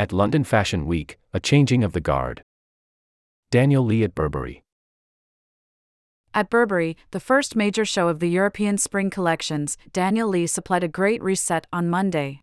At London Fashion Week, a changing of the guard. Daniel Lee at Burberry. At Burberry, the first major show of the European spring collections, Daniel Lee supplied a great reset on Monday.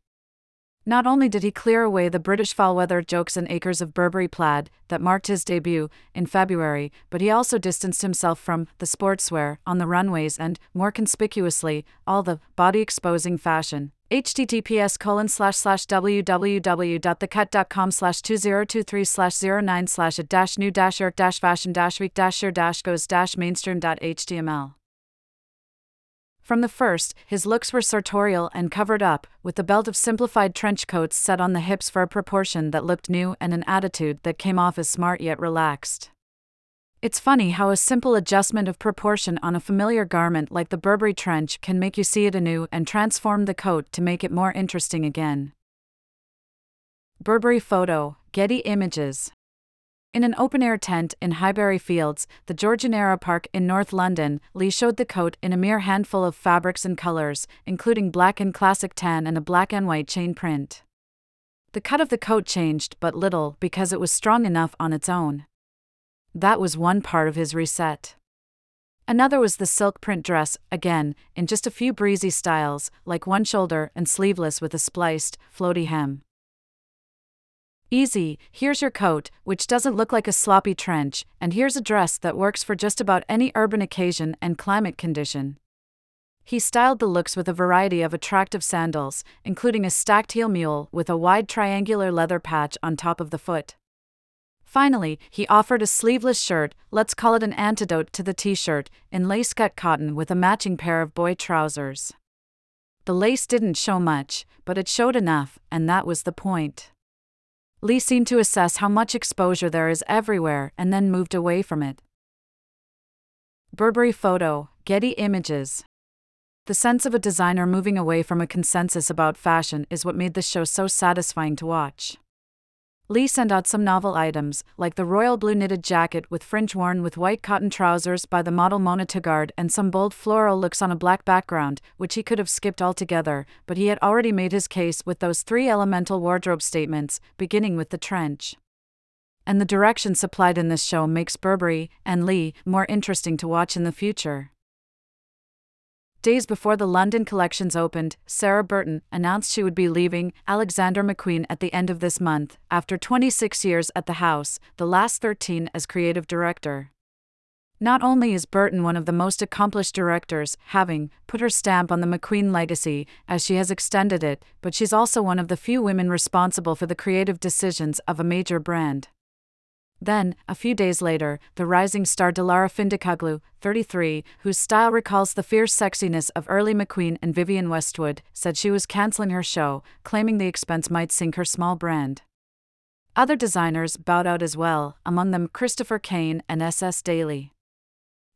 Not only did he clear away the British fall weather jokes and acres of Burberry plaid that marked his debut in February, but he also distanced himself from the sportswear on the runways and, more conspicuously, all the body exposing fashion. Https colon slash slash www.thecut.com slash 2023 slash 09 slash a dash new dash york dash fashion dash week dash year dash goes dash mainstream.html. From the first, his looks were sartorial and covered up, with the belt of simplified trench coats set on the hips for a proportion that looked new and an attitude that came off as smart yet relaxed. It's funny how a simple adjustment of proportion on a familiar garment like the Burberry trench can make you see it anew and transform the coat to make it more interesting again. Burberry Photo, Getty Images in an open air tent in Highbury Fields, the Georgian Era Park in North London, Lee showed the coat in a mere handful of fabrics and colors, including black and classic tan and a black and white chain print. The cut of the coat changed but little because it was strong enough on its own. That was one part of his reset. Another was the silk print dress, again, in just a few breezy styles, like one shoulder and sleeveless with a spliced, floaty hem. Easy, here's your coat, which doesn't look like a sloppy trench, and here's a dress that works for just about any urban occasion and climate condition. He styled the looks with a variety of attractive sandals, including a stacked heel mule with a wide triangular leather patch on top of the foot. Finally, he offered a sleeveless shirt, let's call it an antidote to the t shirt, in lace cut cotton with a matching pair of boy trousers. The lace didn't show much, but it showed enough, and that was the point. Lee seemed to assess how much exposure there is everywhere and then moved away from it. Burberry Photo, Getty Images. The sense of a designer moving away from a consensus about fashion is what made this show so satisfying to watch. Lee sent out some novel items, like the royal blue knitted jacket with fringe worn with white cotton trousers by the model Mona Tougaard and some bold floral looks on a black background, which he could have skipped altogether, but he had already made his case with those three elemental wardrobe statements, beginning with the trench. And the direction supplied in this show makes Burberry and Lee more interesting to watch in the future. Days before the London collections opened, Sarah Burton announced she would be leaving Alexander McQueen at the end of this month, after 26 years at the house, the last 13 as creative director. Not only is Burton one of the most accomplished directors, having put her stamp on the McQueen legacy as she has extended it, but she's also one of the few women responsible for the creative decisions of a major brand. Then, a few days later, the rising star Dilara Findikoglu, 33, whose style recalls the fierce sexiness of early McQueen and Vivienne Westwood, said she was canceling her show, claiming the expense might sink her small brand. Other designers bowed out as well, among them Christopher Kane and S.S. Daley.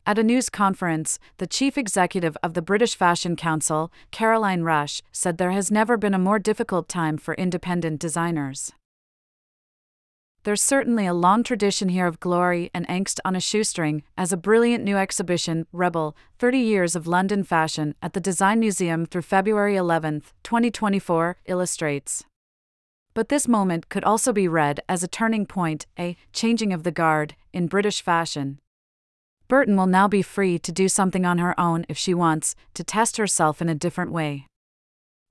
At a news conference, the chief executive of the British Fashion Council, Caroline Rush, said there has never been a more difficult time for independent designers. There's certainly a long tradition here of glory and angst on a shoestring, as a brilliant new exhibition, Rebel 30 Years of London Fashion, at the Design Museum through February 11, 2024, illustrates. But this moment could also be read as a turning point, a changing of the guard, in British fashion. Burton will now be free to do something on her own if she wants, to test herself in a different way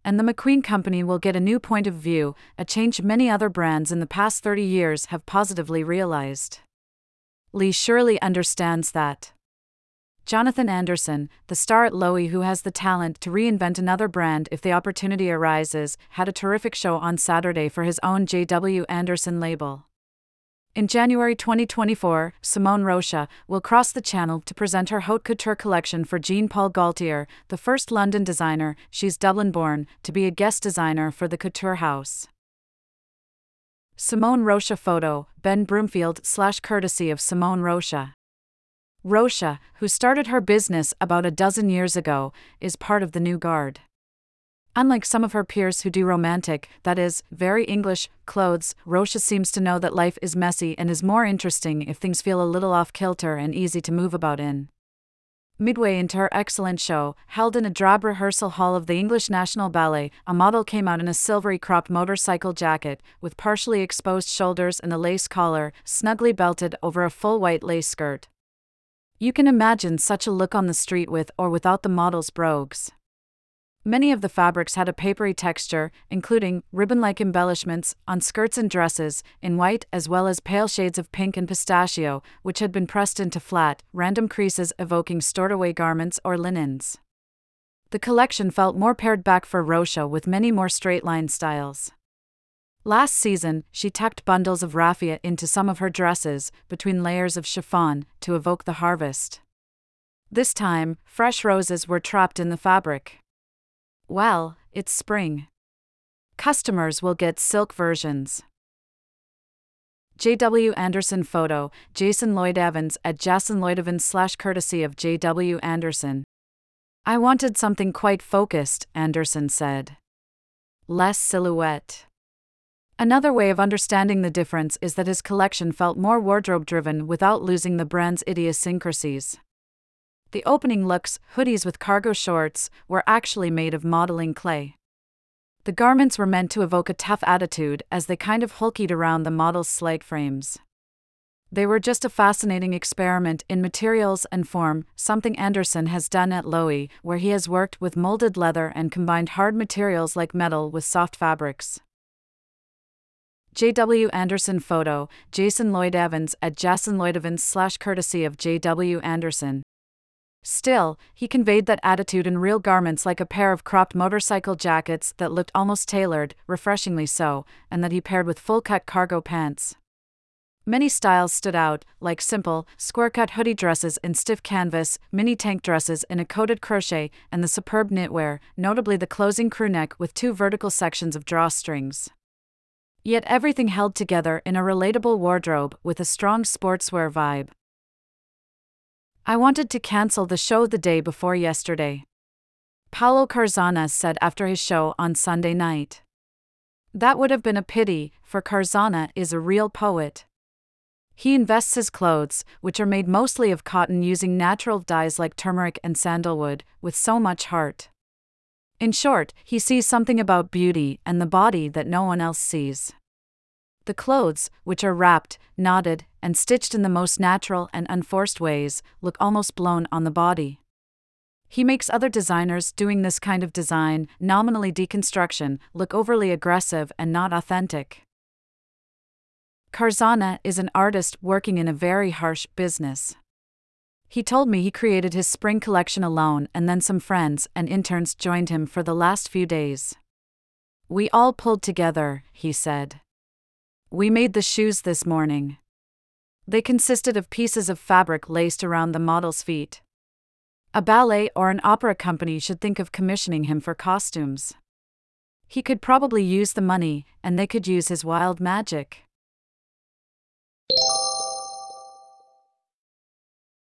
and the McQueen Company will get a new point of view, a change many other brands in the past 30 years have positively realized. Lee surely understands that. Jonathan Anderson, the star at Loewe who has the talent to reinvent another brand if the opportunity arises, had a terrific show on Saturday for his own JW Anderson label. In January 2024, Simone Rocha will cross the channel to present her haute couture collection for Jean Paul Gaultier, the first London designer, she's Dublin born, to be a guest designer for the couture house. Simone Rocha photo, Ben Broomfield slash courtesy of Simone Rocha. Rocha, who started her business about a dozen years ago, is part of the new guard. Unlike some of her peers who do romantic, that is, very English, clothes, Rocha seems to know that life is messy and is more interesting if things feel a little off kilter and easy to move about in. Midway into her excellent show, held in a drab rehearsal hall of the English National Ballet, a model came out in a silvery cropped motorcycle jacket, with partially exposed shoulders and a lace collar, snugly belted over a full white lace skirt. You can imagine such a look on the street with or without the model's brogues. Many of the fabrics had a papery texture, including ribbon like embellishments on skirts and dresses, in white as well as pale shades of pink and pistachio, which had been pressed into flat, random creases evoking stored away garments or linens. The collection felt more pared back for Rocha with many more straight line styles. Last season, she tucked bundles of raffia into some of her dresses, between layers of chiffon, to evoke the harvest. This time, fresh roses were trapped in the fabric. Well, it's spring. Customers will get silk versions. J.W. Anderson photo, Jason Lloyd Evans at Jason Lloyd Evans slash courtesy of J.W. Anderson. I wanted something quite focused, Anderson said. Less silhouette. Another way of understanding the difference is that his collection felt more wardrobe driven without losing the brand's idiosyncrasies. The opening looks, hoodies with cargo shorts, were actually made of modeling clay. The garments were meant to evoke a tough attitude as they kind of hulkied around the model's sleg frames. They were just a fascinating experiment in materials and form, something Anderson has done at Loewe, where he has worked with molded leather and combined hard materials like metal with soft fabrics. J.W. Anderson photo, Jason Lloyd Evans at Jason Lloyd Evans slash courtesy of J.W. Anderson. Still, he conveyed that attitude in real garments like a pair of cropped motorcycle jackets that looked almost tailored, refreshingly so, and that he paired with full cut cargo pants. Many styles stood out, like simple, square cut hoodie dresses in stiff canvas, mini tank dresses in a coated crochet, and the superb knitwear, notably the closing crew neck with two vertical sections of drawstrings. Yet everything held together in a relatable wardrobe with a strong sportswear vibe. I wanted to cancel the show the day before yesterday. Paolo Carzana said after his show on Sunday night. That would have been a pity, for Carzana is a real poet. He invests his clothes, which are made mostly of cotton using natural dyes like turmeric and sandalwood, with so much heart. In short, he sees something about beauty and the body that no one else sees. The clothes, which are wrapped, knotted, and stitched in the most natural and unforced ways, look almost blown on the body. He makes other designers doing this kind of design, nominally deconstruction, look overly aggressive and not authentic. Carzana is an artist working in a very harsh business. He told me he created his spring collection alone and then some friends and interns joined him for the last few days. We all pulled together, he said. We made the shoes this morning. They consisted of pieces of fabric laced around the model's feet. A ballet or an opera company should think of commissioning him for costumes. He could probably use the money, and they could use his wild magic.